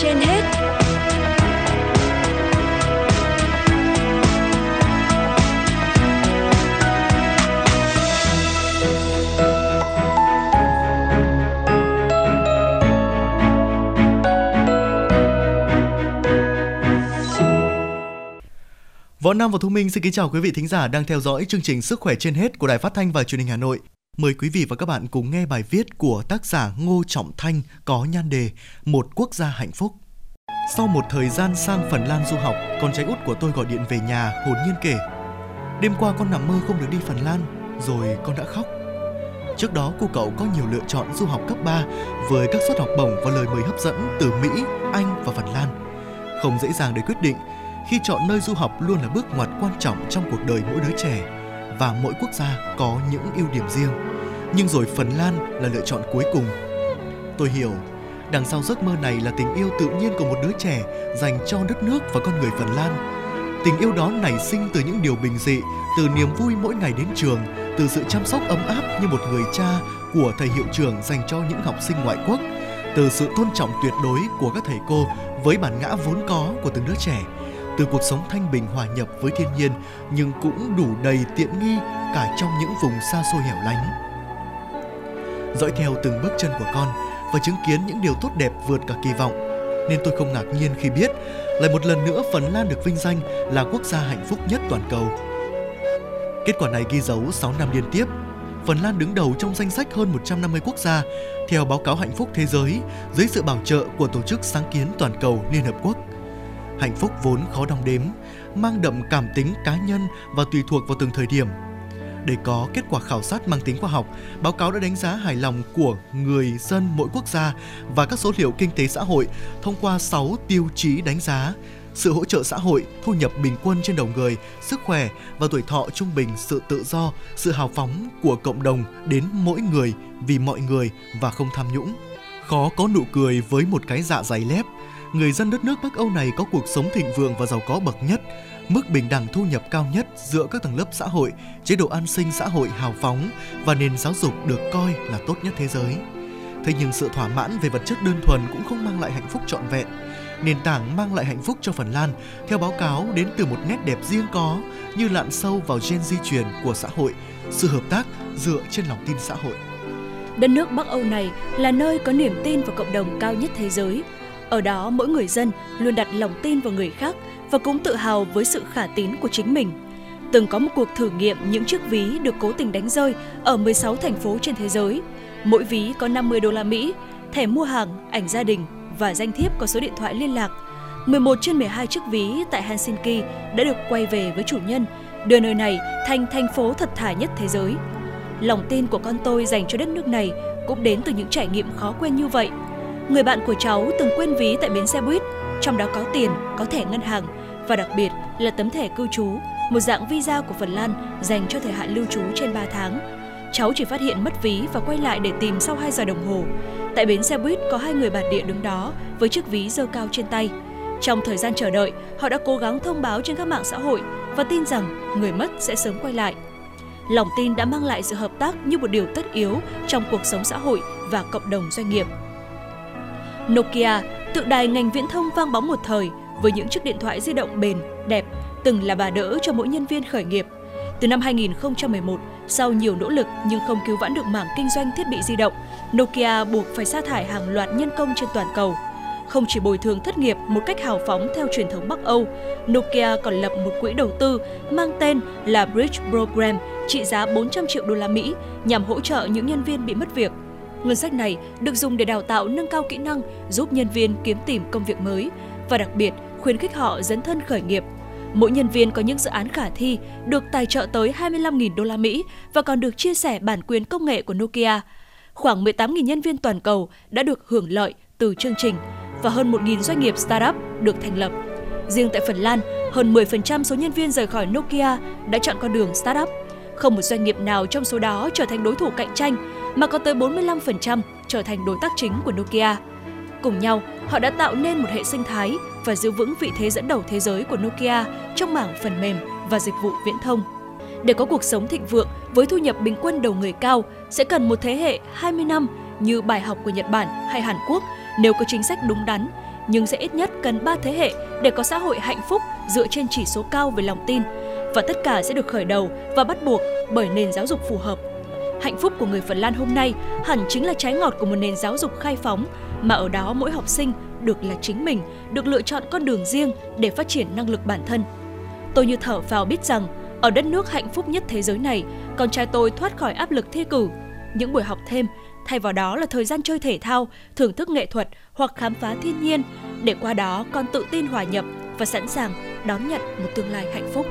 trên hết Võ Nam và Thu Minh xin kính chào quý vị thính giả đang theo dõi chương trình Sức khỏe trên hết của Đài Phát thanh và Truyền hình Hà Nội. Mời quý vị và các bạn cùng nghe bài viết của tác giả Ngô Trọng Thanh có nhan đề Một quốc gia hạnh phúc. Sau một thời gian sang Phần Lan du học, con trai út của tôi gọi điện về nhà hồn nhiên kể Đêm qua con nằm mơ không được đi Phần Lan, rồi con đã khóc. Trước đó cô cậu có nhiều lựa chọn du học cấp 3 với các suất học bổng và lời mời hấp dẫn từ Mỹ, Anh và Phần Lan. Không dễ dàng để quyết định khi chọn nơi du học luôn là bước ngoặt quan trọng trong cuộc đời mỗi đứa trẻ và mỗi quốc gia có những ưu điểm riêng. Nhưng rồi Phần Lan là lựa chọn cuối cùng. Tôi hiểu, đằng sau giấc mơ này là tình yêu tự nhiên của một đứa trẻ dành cho đất nước và con người Phần Lan. Tình yêu đó nảy sinh từ những điều bình dị, từ niềm vui mỗi ngày đến trường, từ sự chăm sóc ấm áp như một người cha của thầy hiệu trưởng dành cho những học sinh ngoại quốc, từ sự tôn trọng tuyệt đối của các thầy cô với bản ngã vốn có của từng đứa trẻ từ cuộc sống thanh bình hòa nhập với thiên nhiên nhưng cũng đủ đầy tiện nghi cả trong những vùng xa xôi hẻo lánh. Dõi theo từng bước chân của con và chứng kiến những điều tốt đẹp vượt cả kỳ vọng, nên tôi không ngạc nhiên khi biết lại một lần nữa Phần Lan được vinh danh là quốc gia hạnh phúc nhất toàn cầu. Kết quả này ghi dấu 6 năm liên tiếp. Phần Lan đứng đầu trong danh sách hơn 150 quốc gia theo báo cáo hạnh phúc thế giới dưới sự bảo trợ của Tổ chức Sáng kiến Toàn cầu Liên Hợp Quốc – hạnh phúc vốn khó đong đếm, mang đậm cảm tính cá nhân và tùy thuộc vào từng thời điểm. Để có kết quả khảo sát mang tính khoa học, báo cáo đã đánh giá hài lòng của người dân mỗi quốc gia và các số liệu kinh tế xã hội thông qua 6 tiêu chí đánh giá sự hỗ trợ xã hội, thu nhập bình quân trên đầu người, sức khỏe và tuổi thọ trung bình, sự tự do, sự hào phóng của cộng đồng đến mỗi người vì mọi người và không tham nhũng. Khó có nụ cười với một cái dạ dày lép, người dân đất nước Bắc Âu này có cuộc sống thịnh vượng và giàu có bậc nhất, mức bình đẳng thu nhập cao nhất giữa các tầng lớp xã hội, chế độ an sinh xã hội hào phóng và nền giáo dục được coi là tốt nhất thế giới. Thế nhưng sự thỏa mãn về vật chất đơn thuần cũng không mang lại hạnh phúc trọn vẹn. Nền tảng mang lại hạnh phúc cho Phần Lan, theo báo cáo đến từ một nét đẹp riêng có như lặn sâu vào gen di truyền của xã hội, sự hợp tác dựa trên lòng tin xã hội. Đất nước Bắc Âu này là nơi có niềm tin vào cộng đồng cao nhất thế giới, ở đó mỗi người dân luôn đặt lòng tin vào người khác và cũng tự hào với sự khả tín của chính mình. Từng có một cuộc thử nghiệm những chiếc ví được cố tình đánh rơi ở 16 thành phố trên thế giới. Mỗi ví có 50 đô la Mỹ, thẻ mua hàng, ảnh gia đình và danh thiếp có số điện thoại liên lạc. 11 trên 12 chiếc ví tại Helsinki đã được quay về với chủ nhân, đưa nơi này thành thành phố thật thà nhất thế giới. Lòng tin của con tôi dành cho đất nước này cũng đến từ những trải nghiệm khó quên như vậy – Người bạn của cháu từng quên ví tại bến xe buýt, trong đó có tiền, có thẻ ngân hàng và đặc biệt là tấm thẻ cư trú, một dạng visa của Phần Lan dành cho thời hạn lưu trú trên 3 tháng. Cháu chỉ phát hiện mất ví và quay lại để tìm sau 2 giờ đồng hồ. Tại bến xe buýt có hai người bản địa đứng đó với chiếc ví dơ cao trên tay. Trong thời gian chờ đợi, họ đã cố gắng thông báo trên các mạng xã hội và tin rằng người mất sẽ sớm quay lại. Lòng tin đã mang lại sự hợp tác như một điều tất yếu trong cuộc sống xã hội và cộng đồng doanh nghiệp. Nokia, tượng đài ngành viễn thông vang bóng một thời với những chiếc điện thoại di động bền, đẹp, từng là bà đỡ cho mỗi nhân viên khởi nghiệp. Từ năm 2011, sau nhiều nỗ lực nhưng không cứu vãn được mảng kinh doanh thiết bị di động, Nokia buộc phải sa thải hàng loạt nhân công trên toàn cầu. Không chỉ bồi thường thất nghiệp một cách hào phóng theo truyền thống Bắc Âu, Nokia còn lập một quỹ đầu tư mang tên là Bridge Program trị giá 400 triệu đô la Mỹ nhằm hỗ trợ những nhân viên bị mất việc. Ngân sách này được dùng để đào tạo nâng cao kỹ năng, giúp nhân viên kiếm tìm công việc mới và đặc biệt khuyến khích họ dấn thân khởi nghiệp. Mỗi nhân viên có những dự án khả thi được tài trợ tới 25.000 đô la Mỹ và còn được chia sẻ bản quyền công nghệ của Nokia. Khoảng 18.000 nhân viên toàn cầu đã được hưởng lợi từ chương trình và hơn 1.000 doanh nghiệp startup được thành lập. Riêng tại Phần Lan, hơn 10% số nhân viên rời khỏi Nokia đã chọn con đường startup. Không một doanh nghiệp nào trong số đó trở thành đối thủ cạnh tranh mà có tới 45% trở thành đối tác chính của Nokia. Cùng nhau, họ đã tạo nên một hệ sinh thái và giữ vững vị thế dẫn đầu thế giới của Nokia trong mảng phần mềm và dịch vụ viễn thông. Để có cuộc sống thịnh vượng với thu nhập bình quân đầu người cao sẽ cần một thế hệ 20 năm như bài học của Nhật Bản hay Hàn Quốc nếu có chính sách đúng đắn, nhưng sẽ ít nhất cần 3 thế hệ để có xã hội hạnh phúc dựa trên chỉ số cao về lòng tin. Và tất cả sẽ được khởi đầu và bắt buộc bởi nền giáo dục phù hợp. Hạnh phúc của người Phần Lan hôm nay hẳn chính là trái ngọt của một nền giáo dục khai phóng, mà ở đó mỗi học sinh được là chính mình, được lựa chọn con đường riêng để phát triển năng lực bản thân. Tôi như thở vào biết rằng, ở đất nước hạnh phúc nhất thế giới này, con trai tôi thoát khỏi áp lực thi cử. Những buổi học thêm, thay vào đó là thời gian chơi thể thao, thưởng thức nghệ thuật hoặc khám phá thiên nhiên, để qua đó con tự tin hòa nhập và sẵn sàng đón nhận một tương lai hạnh phúc.